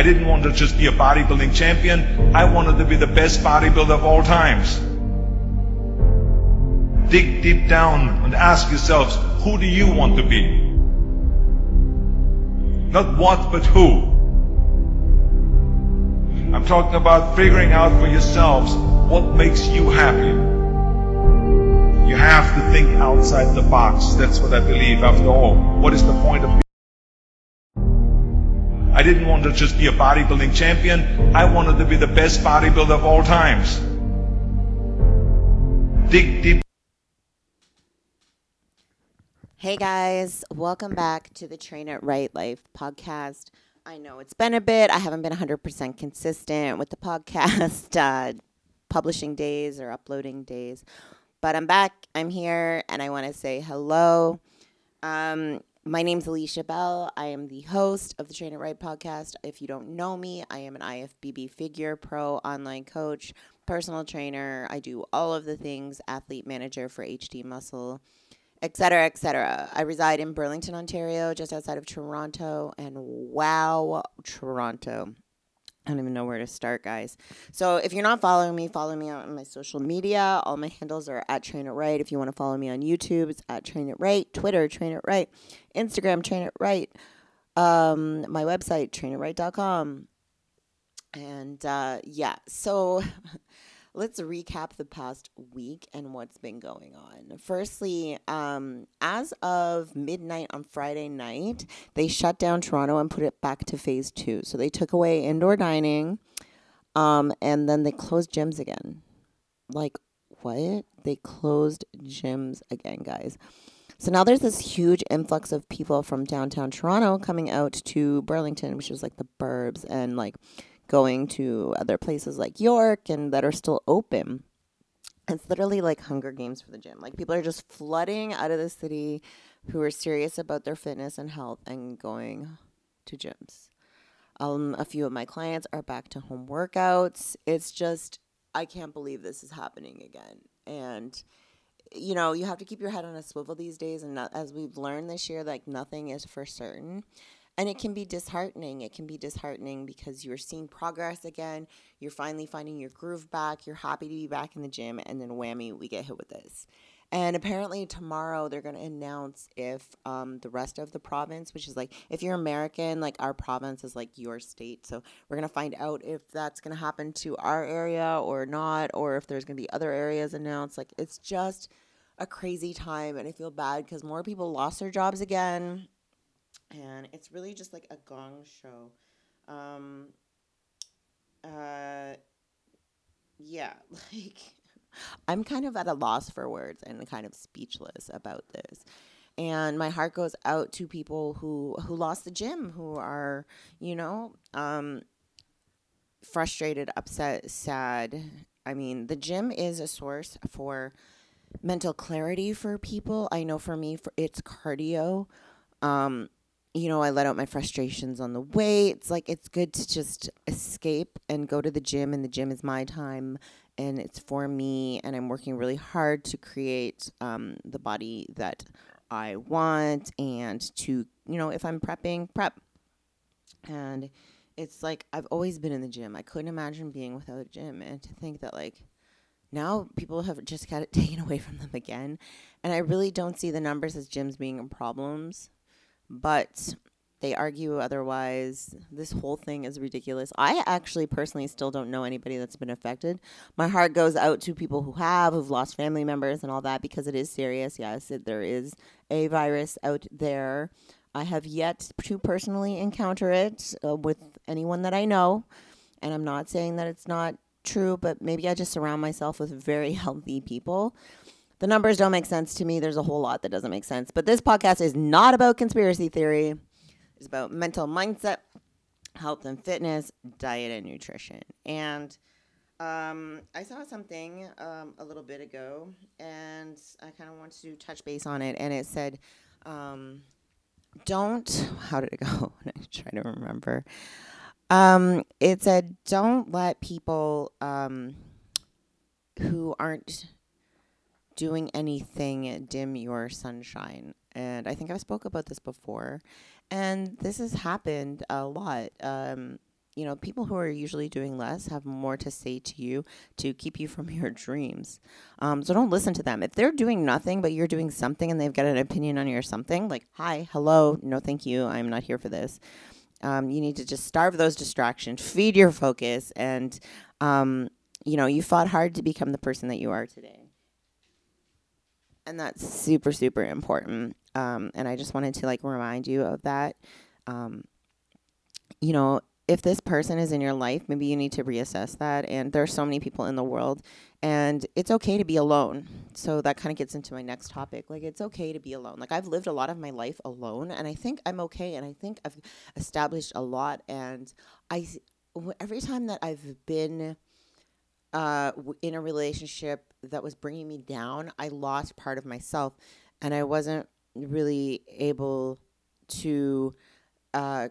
I didn't want to just be a bodybuilding champion. I wanted to be the best bodybuilder of all times. Dig deep down and ask yourselves, who do you want to be? Not what, but who. I'm talking about figuring out for yourselves what makes you happy. You have to think outside the box. That's what I believe after all. What is the point of I didn't want to just be a bodybuilding champion. I wanted to be the best bodybuilder of all times. Dig deep. Hey guys, welcome back to the Train It Right Life podcast. I know it's been a bit. I haven't been 100% consistent with the podcast uh, publishing days or uploading days, but I'm back. I'm here and I want to say hello. Um, my name's Alicia Bell. I am the host of the Train It Right podcast. If you don't know me, I am an IFBB figure pro online coach, personal trainer. I do all of the things, athlete manager for HD Muscle, etc., etc. I reside in Burlington, Ontario, just outside of Toronto, and wow, Toronto. I don't even know where to start, guys. So if you're not following me, follow me on my social media. All my handles are at Train It Right. If you want to follow me on YouTube, it's at Train It Right. Twitter, Train It Right. Instagram, Train It Right. Um, my website, trainitright.com. And uh, yeah, so let's recap the past week and what's been going on. Firstly, um, as of midnight on Friday night, they shut down Toronto and put it back to phase two. So they took away indoor dining, um, and then they closed gyms again. Like, what? They closed gyms again, guys. So now there's this huge influx of people from downtown Toronto coming out to Burlington, which is like the burbs, and like going to other places like York and that are still open. It's literally like Hunger Games for the gym. Like people are just flooding out of the city who are serious about their fitness and health and going to gyms. Um, a few of my clients are back to home workouts. It's just, I can't believe this is happening again. And, you know, you have to keep your head on a swivel these days. And not, as we've learned this year, like nothing is for certain. And it can be disheartening. It can be disheartening because you're seeing progress again. You're finally finding your groove back. You're happy to be back in the gym. And then whammy, we get hit with this. And apparently tomorrow they're going to announce if um, the rest of the province, which is like if you're American, like our province is like your state. So we're going to find out if that's going to happen to our area or not, or if there's going to be other areas announced. Like it's just a crazy time. And I feel bad because more people lost their jobs again and it's really just like a gong show. Um, uh, yeah, like I'm kind of at a loss for words and kind of speechless about this. And my heart goes out to people who who lost the gym, who are, you know, um, frustrated, upset, sad. I mean, the gym is a source for mental clarity for people. I know for me, for it's cardio. Um, you know, I let out my frustrations on the way. It's like it's good to just escape and go to the gym, and the gym is my time and it's for me. And I'm working really hard to create um, the body that I want and to, you know, if I'm prepping, prep. And it's like I've always been in the gym. I couldn't imagine being without a gym. And to think that, like, now people have just got it taken away from them again. And I really don't see the numbers as gyms being problems but they argue otherwise. This whole thing is ridiculous. I actually personally still don't know anybody that's been affected. My heart goes out to people who have, who've lost family members and all that because it is serious. Yes, it, there is a virus out there. I have yet to personally encounter it uh, with anyone that I know. And I'm not saying that it's not true, but maybe I just surround myself with very healthy people the numbers don't make sense to me. There's a whole lot that doesn't make sense. But this podcast is not about conspiracy theory. It's about mental mindset, health and fitness, diet and nutrition. And um, I saw something um, a little bit ago, and I kind of want to touch base on it. And it said, um, "Don't." How did it go? I'm trying to remember. Um, it said, "Don't let people um, who aren't doing anything dim your sunshine. And I think I've spoke about this before. And this has happened a lot. Um, you know, people who are usually doing less have more to say to you to keep you from your dreams. Um, so don't listen to them. If they're doing nothing, but you're doing something and they've got an opinion on your something, like, hi, hello, no, thank you, I'm not here for this. Um, you need to just starve those distractions, feed your focus, and, um, you know, you fought hard to become the person that you are today. And that's super, super important. Um, and I just wanted to like remind you of that. Um, you know, if this person is in your life, maybe you need to reassess that. And there are so many people in the world, and it's okay to be alone. So that kind of gets into my next topic. Like, it's okay to be alone. Like, I've lived a lot of my life alone, and I think I'm okay. And I think I've established a lot. And I, every time that I've been uh, in a relationship that was bringing me down, I lost part of myself, and I wasn't really able to uh,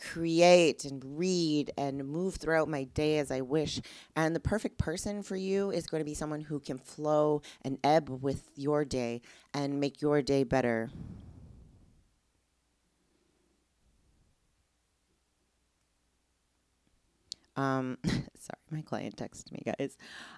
create and read and move throughout my day as I wish. And the perfect person for you is going to be someone who can flow and ebb with your day and make your day better. Um, sorry, my client texted me, guys.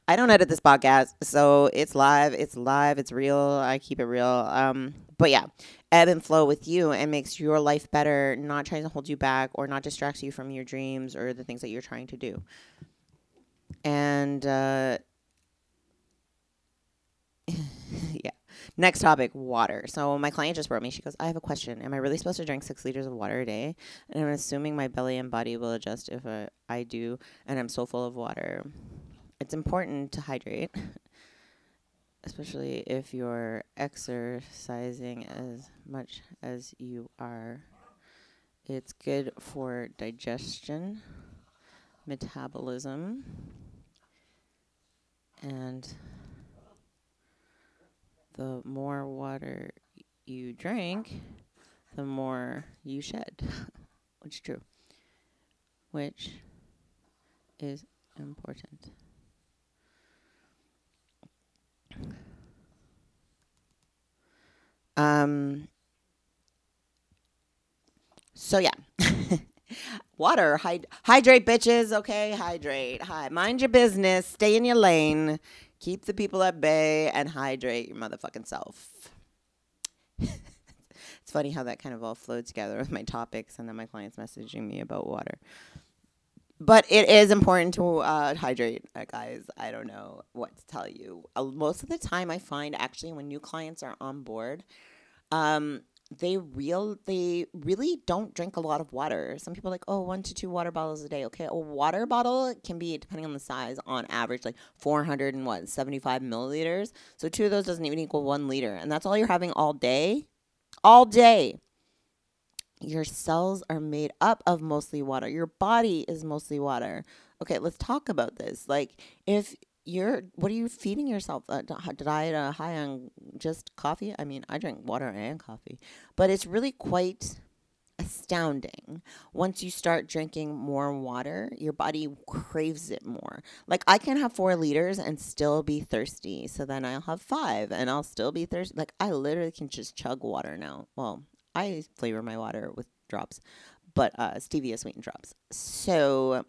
I don't edit this podcast, so it's live. It's live. It's real. I keep it real. Um, but yeah, ebb and flow with you and makes your life better. Not trying to hold you back or not distracts you from your dreams or the things that you're trying to do. And uh, yeah. Next topic, water. So my client just wrote me. She goes, I have a question. Am I really supposed to drink six liters of water a day? And I'm assuming my belly and body will adjust if I, I do, and I'm so full of water. It's important to hydrate, especially if you're exercising as much as you are. It's good for digestion, metabolism, and the more water you drink, the more you shed, which is true, which is important. Um, so yeah. Water, hyd- hydrate, bitches. Okay, hydrate. Hi, mind your business. Stay in your lane. Keep the people at bay and hydrate your motherfucking self. it's funny how that kind of all flowed together with my topics and then my clients messaging me about water. But it is important to uh, hydrate, uh, guys. I don't know what to tell you. Uh, most of the time, I find actually when new clients are on board, um, they real they really don't drink a lot of water. Some people like, oh, one to two water bottles a day. Okay, a water bottle can be depending on the size, on average, like four hundred and what seventy five milliliters. So two of those doesn't even equal one liter, and that's all you're having all day, all day. Your cells are made up of mostly water. Your body is mostly water. Okay, let's talk about this. Like, if you're what are you feeding yourself? Uh, diet uh, high on just coffee? I mean i drink water and coffee but it's really quite astounding. Once you start drinking more water your body craves it more. Like i can have four liters and still be thirsty so then i'll have five and i'll still be thirsty like i literally can just chug water now. Well i flavor my water with drops but uh stevia sweetened drops. So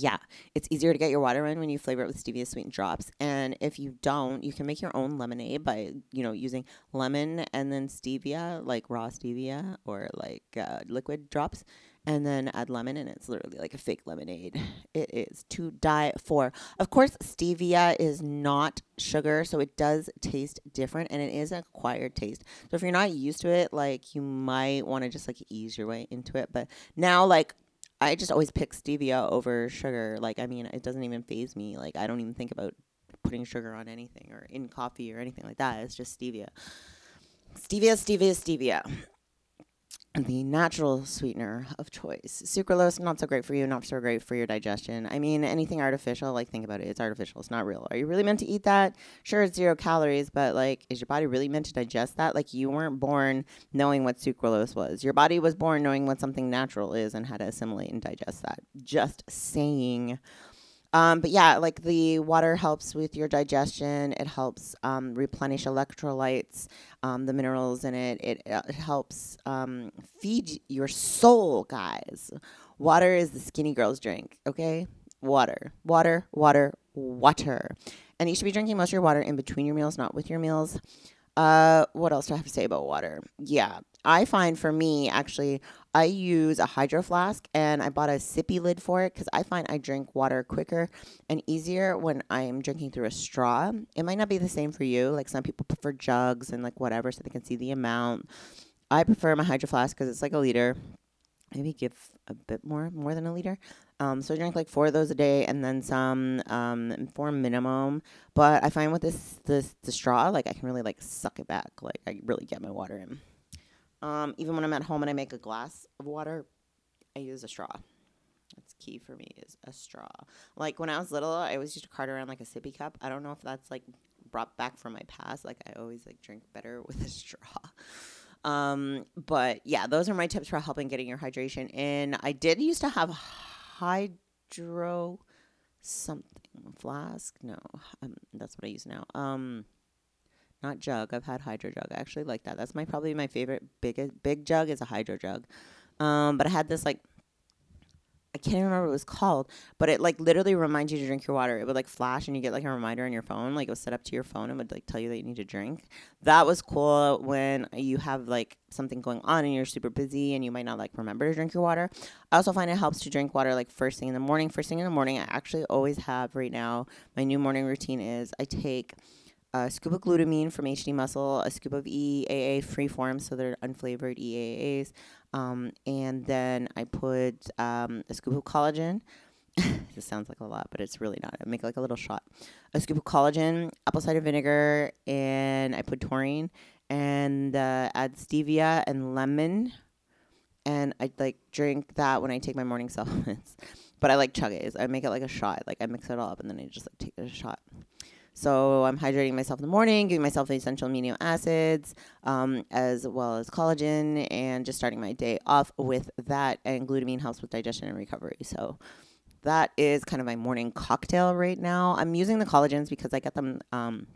yeah, it's easier to get your water in when you flavor it with stevia sweetened drops. And if you don't, you can make your own lemonade by, you know, using lemon and then stevia, like raw stevia or like uh, liquid drops, and then add lemon, and it's literally like a fake lemonade. It is to die for. Of course, stevia is not sugar, so it does taste different, and it is an acquired taste. So if you're not used to it, like you might want to just like ease your way into it. But now, like I just always pick stevia over sugar. Like, I mean, it doesn't even phase me. Like, I don't even think about putting sugar on anything or in coffee or anything like that. It's just stevia. Stevia, stevia, stevia the natural sweetener of choice. Sucralose, not so great for you, not so great for your digestion. I mean, anything artificial, like think about it, it's artificial, it's not real. Are you really meant to eat that? Sure, it's zero calories, but like, is your body really meant to digest that? Like, you weren't born knowing what sucralose was. Your body was born knowing what something natural is and how to assimilate and digest that. Just saying. Um, but yeah, like the water helps with your digestion. It helps um, replenish electrolytes, um, the minerals in it. It, uh, it helps um, feed your soul, guys. Water is the skinny girl's drink, okay? Water, water, water, water. And you should be drinking most of your water in between your meals, not with your meals. Uh, what else do I have to say about water? Yeah, I find for me, actually, I use a hydro flask and I bought a sippy lid for it because I find I drink water quicker and easier when I am drinking through a straw. It might not be the same for you. Like some people prefer jugs and like whatever so they can see the amount. I prefer my hydro flask because it's like a liter. Maybe give a bit more, more than a liter. Um, so I drink like four of those a day and then some, um, four minimum. But I find with this, this, the straw, like I can really like suck it back. Like I really get my water in. Um, even when I'm at home and I make a glass of water, I use a straw. That's key for me is a straw. Like when I was little, I always used to cart around like a sippy cup. I don't know if that's like brought back from my past. Like I always like drink better with a straw. Um, but yeah, those are my tips for helping getting your hydration in. I did used to have hydro something flask. No, um, that's what I use now. Um, not jug. I've had hydro jug. I actually like that. That's my probably my favorite big big jug is a hydro jug. Um, but I had this like I can't remember what it was called, but it like literally reminds you to drink your water. It would like flash and you get like a reminder on your phone, like it was set up to your phone and would like tell you that you need to drink. That was cool when you have like something going on and you're super busy and you might not like remember to drink your water. I also find it helps to drink water like first thing in the morning. First thing in the morning, I actually always have right now. My new morning routine is I take a scoop of glutamine from HD Muscle, a scoop of EAA freeform, so they're unflavored EAAs, um, and then I put um, a scoop of collagen. this sounds like a lot, but it's really not. I make like a little shot. A scoop of collagen, apple cider vinegar, and I put taurine and uh, add stevia and lemon. And I like drink that when I take my morning supplements. but I like chug it. I make it like a shot. Like I mix it all up and then I just like take it a shot. So I'm hydrating myself in the morning, giving myself the essential amino acids, um, as well as collagen, and just starting my day off with that. And glutamine helps with digestion and recovery. So that is kind of my morning cocktail right now. I'm using the collagens because I get them um,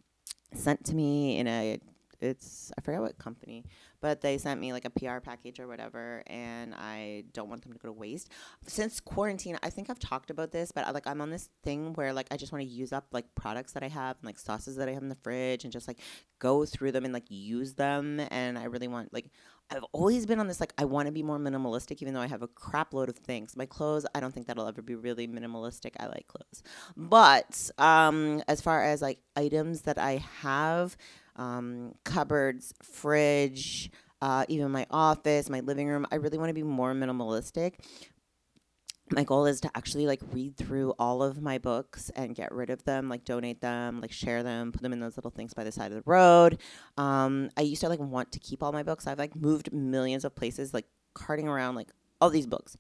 sent to me in a it's I forget what company, but they sent me like a PR package or whatever, and I don't want them to go to waste. Since quarantine, I think I've talked about this, but I, like I'm on this thing where like I just want to use up like products that I have and like sauces that I have in the fridge and just like go through them and like use them. And I really want like I've always been on this like I want to be more minimalistic, even though I have a crap load of things. My clothes, I don't think that'll ever be really minimalistic. I like clothes, but um, as far as like items that I have um, cupboards, fridge, uh, even my office, my living room. I really want to be more minimalistic. My goal is to actually like read through all of my books and get rid of them, like donate them, like share them, put them in those little things by the side of the road. Um, I used to like want to keep all my books. I've like moved millions of places, like carting around like all these books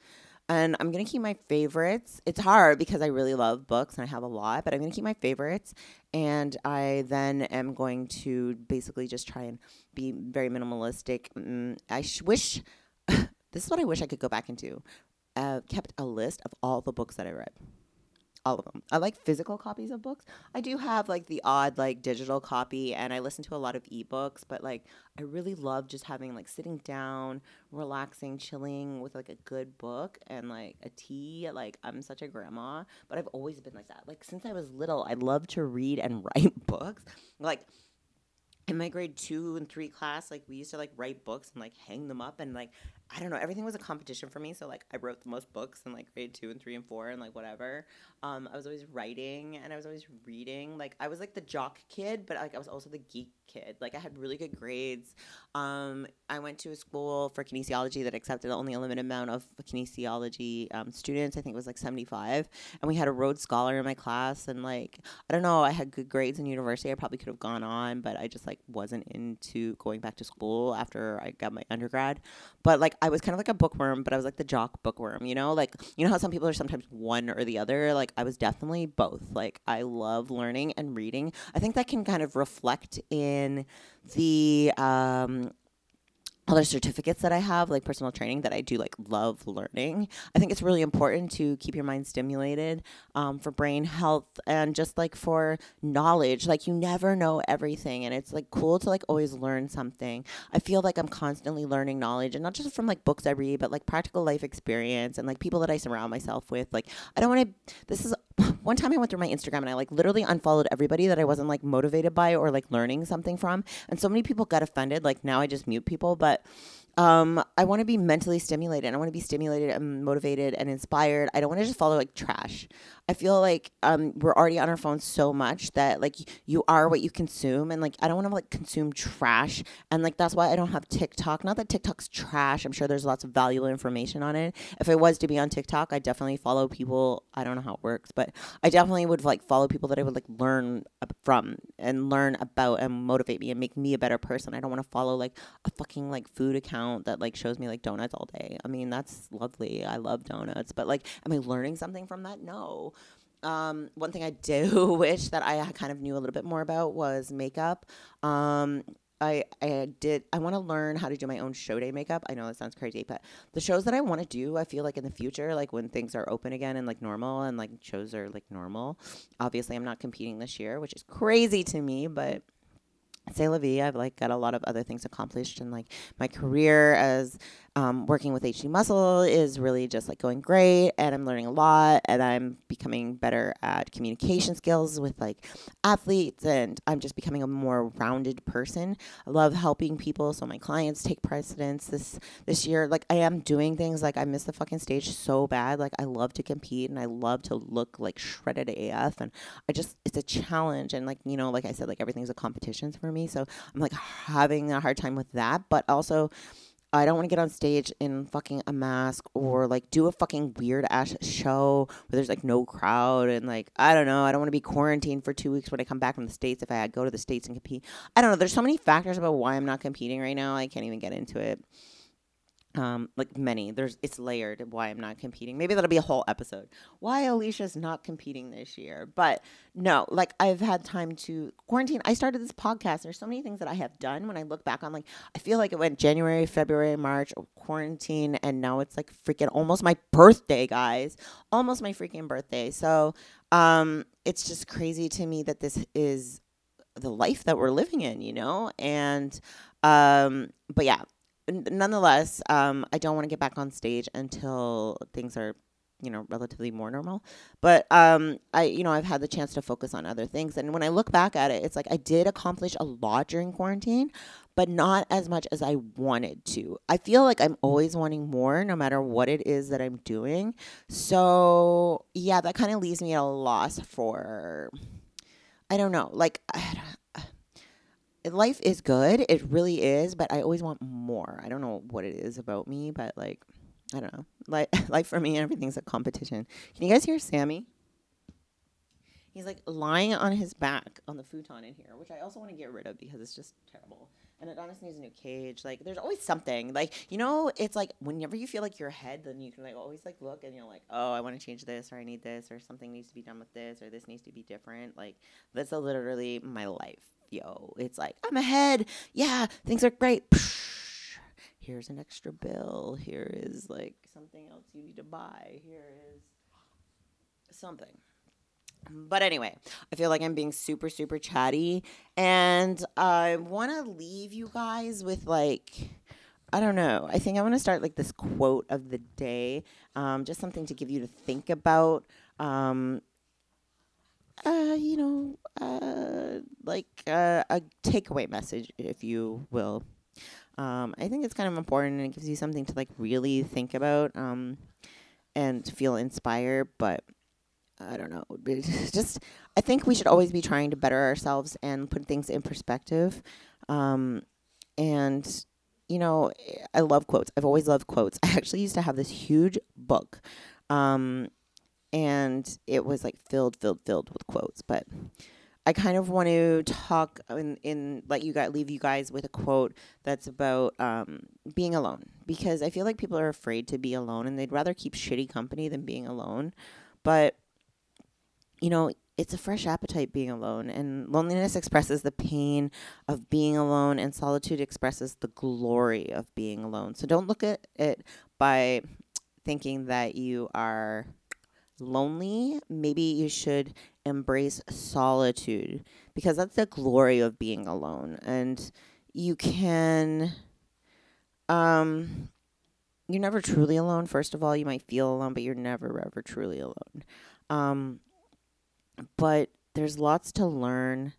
and I'm gonna keep my favorites. It's hard because I really love books and I have a lot, but I'm gonna keep my favorites. And I then am going to basically just try and be very minimalistic. Mm, I sh- wish this is what I wish I could go back into. Uh, kept a list of all the books that I read all of them. I like physical copies of books. I do have like the odd like digital copy and I listen to a lot of ebooks, but like I really love just having like sitting down, relaxing, chilling with like a good book and like a tea. Like I'm such a grandma, but I've always been like that. Like since I was little, I love to read and write books. Like in my grade two and three class, like we used to like write books and like hang them up and like I don't know, everything was a competition for me. So like I wrote the most books in like grade two and three and four and like whatever. Um, I was always writing and I was always reading. Like I was like the jock kid, but like I was also the geek kid. Like I had really good grades. Um, I went to a school for kinesiology that accepted only a limited amount of kinesiology um, students. I think it was like 75. And we had a Rhodes Scholar in my class. And like, I don't know, I had good grades in university. I probably could have gone on, but I just like wasn't into going back to school after I got my undergrad. But like, I was kind of like a bookworm, but I was like the jock bookworm, you know? Like, you know how some people are sometimes one or the other? Like, I was definitely both. Like, I love learning and reading. I think that can kind of reflect in the, um, other certificates that I have, like personal training, that I do like love learning. I think it's really important to keep your mind stimulated um, for brain health and just like for knowledge. Like you never know everything, and it's like cool to like always learn something. I feel like I'm constantly learning knowledge, and not just from like books I read, but like practical life experience and like people that I surround myself with. Like I don't want to. This is one time I went through my Instagram and I like literally unfollowed everybody that I wasn't like motivated by or like learning something from, and so many people got offended. Like now I just mute people, but um, I want to be mentally stimulated. I want to be stimulated and motivated and inspired. I don't want to just follow like trash. I feel like um, we're already on our phones so much that like you are what you consume, and like I don't want to like consume trash, and like that's why I don't have TikTok. Not that TikTok's trash. I'm sure there's lots of valuable information on it. If I was to be on TikTok, I definitely follow people. I don't know how it works, but I definitely would like follow people that I would like learn from and learn about and motivate me and make me a better person. I don't want to follow like a fucking like food account that like shows me like donuts all day. I mean, that's lovely. I love donuts, but like, am I learning something from that? No. Um, one thing I do wish that I kind of knew a little bit more about was makeup. Um, I I did I want to learn how to do my own show day makeup. I know that sounds crazy, but the shows that I want to do, I feel like in the future, like when things are open again and like normal and like shows are like normal. Obviously, I'm not competing this year, which is crazy to me, but say la vie. I've like got a lot of other things accomplished and like my career as um, working with HD Muscle is really just like going great, and I'm learning a lot, and I'm becoming better at communication skills with like athletes, and I'm just becoming a more rounded person. I love helping people, so my clients take precedence this this year. Like I am doing things like I miss the fucking stage so bad. Like I love to compete, and I love to look like shredded AF, and I just it's a challenge, and like you know, like I said, like everything's a competition for me, so I'm like having a hard time with that, but also I don't want to get on stage in fucking a mask or like do a fucking weird ass show where there's like no crowd and like I don't know. I don't want to be quarantined for two weeks when I come back from the states if I go to the states and compete. I don't know. There's so many factors about why I'm not competing right now. I can't even get into it um, like many. There's it's layered why I'm not competing. Maybe that'll be a whole episode. Why Alicia's not competing this year. But no, like I've had time to quarantine. I started this podcast. There's so many things that I have done when I look back on like I feel like it went January, February, March, quarantine, and now it's like freaking almost my birthday, guys. Almost my freaking birthday. So um it's just crazy to me that this is the life that we're living in, you know? And um but yeah, nonetheless, um, I don't want to get back on stage until things are, you know, relatively more normal. But um, I, you know, I've had the chance to focus on other things, and when I look back at it, it's like I did accomplish a lot during quarantine, but not as much as I wanted to. I feel like I'm always wanting more, no matter what it is that I'm doing. So yeah, that kind of leaves me at a loss for. I don't know, like life is good. It really is, but I always want more. I don't know what it is about me, but like I don't know. Like life for me everything's a competition. Can you guys hear Sammy? He's like lying on his back on the futon in here, which I also want to get rid of because it's just terrible. And Adonis needs a new cage. Like, there's always something. Like, you know, it's like whenever you feel like you're ahead, then you can like always like look and you're like, oh, I want to change this or I need this or something needs to be done with this or this needs to be different. Like, that's literally my life yo, it's like, I'm ahead. Yeah, things are great. Here's an extra bill. Here is like something else you need to buy. Here is something. But anyway, I feel like I'm being super, super chatty. And I want to leave you guys with like, I don't know. I think I want to start like this quote of the day, um, just something to give you to think about. Um, uh, you know, uh, like uh, a takeaway message, if you will. Um, I think it's kind of important and it gives you something to like really think about um, and feel inspired. But I don't know. Just I think we should always be trying to better ourselves and put things in perspective. Um, and you know, I love quotes. I've always loved quotes. I actually used to have this huge book. Um, and it was like filled, filled, filled with quotes. But I kind of want to talk in, in let you guys leave you guys with a quote that's about um, being alone because I feel like people are afraid to be alone and they'd rather keep shitty company than being alone. But you know, it's a fresh appetite being alone. And loneliness expresses the pain of being alone, and solitude expresses the glory of being alone. So don't look at it by thinking that you are lonely. Maybe you should embrace solitude because that's the glory of being alone. And you can, um, you're never truly alone. First of all, you might feel alone, but you're never ever truly alone. Um, but there's lots to learn.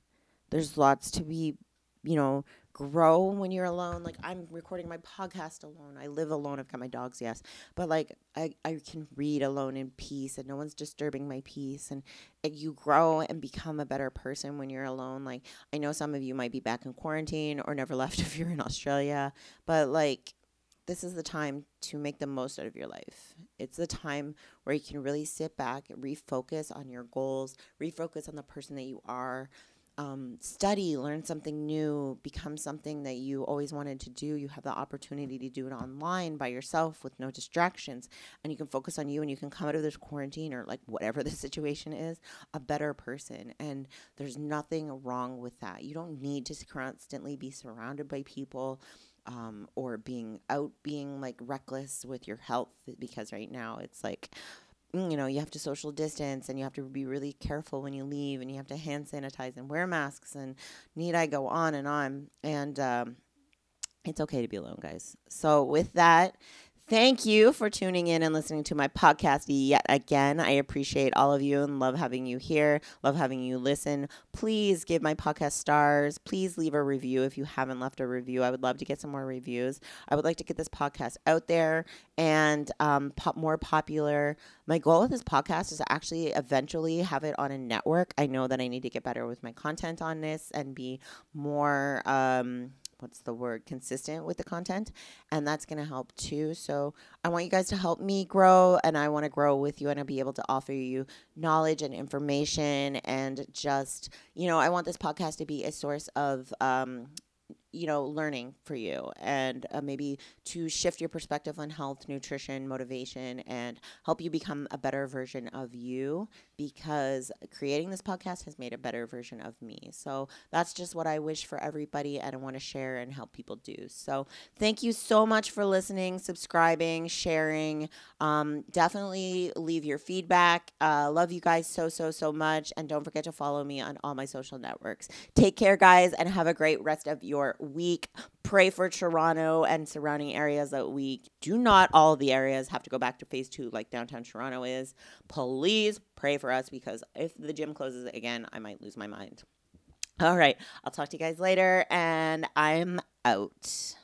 There's lots to be, you know, grow when you're alone. Like I'm recording my podcast alone. I live alone. I've got my dogs, yes. But like I, I can read alone in peace and no one's disturbing my peace. And, and you grow and become a better person when you're alone. Like I know some of you might be back in quarantine or never left if you're in Australia. But like this is the time to make the most out of your life. It's the time where you can really sit back, refocus on your goals, refocus on the person that you are, um, study, learn something new, become something that you always wanted to do. You have the opportunity to do it online by yourself with no distractions, and you can focus on you and you can come out of this quarantine or like whatever the situation is, a better person. And there's nothing wrong with that. You don't need to constantly be surrounded by people um, or being out being like reckless with your health because right now it's like you know you have to social distance and you have to be really careful when you leave and you have to hand sanitize and wear masks and need i go on and on. And um, it's okay to be alone guys. So with that Thank you for tuning in and listening to my podcast yet again. I appreciate all of you and love having you here, love having you listen. Please give my podcast stars. Please leave a review if you haven't left a review. I would love to get some more reviews. I would like to get this podcast out there and um, pop more popular. My goal with this podcast is to actually eventually have it on a network. I know that I need to get better with my content on this and be more. Um, what's the word consistent with the content and that's going to help too. So i want you guys to help me grow and i want to grow with you and i'll be able to offer you knowledge and information and just you know i want this podcast to be a source of um, you know, learning for you and uh, maybe to shift your perspective on health, nutrition, motivation, and help you become a better version of you because creating this podcast has made a better version of me. So that's just what I wish for everybody and I want to share and help people do. So thank you so much for listening, subscribing, sharing. Um, definitely leave your feedback. Uh, love you guys so, so, so much. And don't forget to follow me on all my social networks. Take care, guys, and have a great rest of your week. Pray for Toronto and surrounding areas that week. Do not all the areas have to go back to phase two like downtown Toronto is. Please pray for us because if the gym closes again, I might lose my mind. All right. I'll talk to you guys later, and I'm out.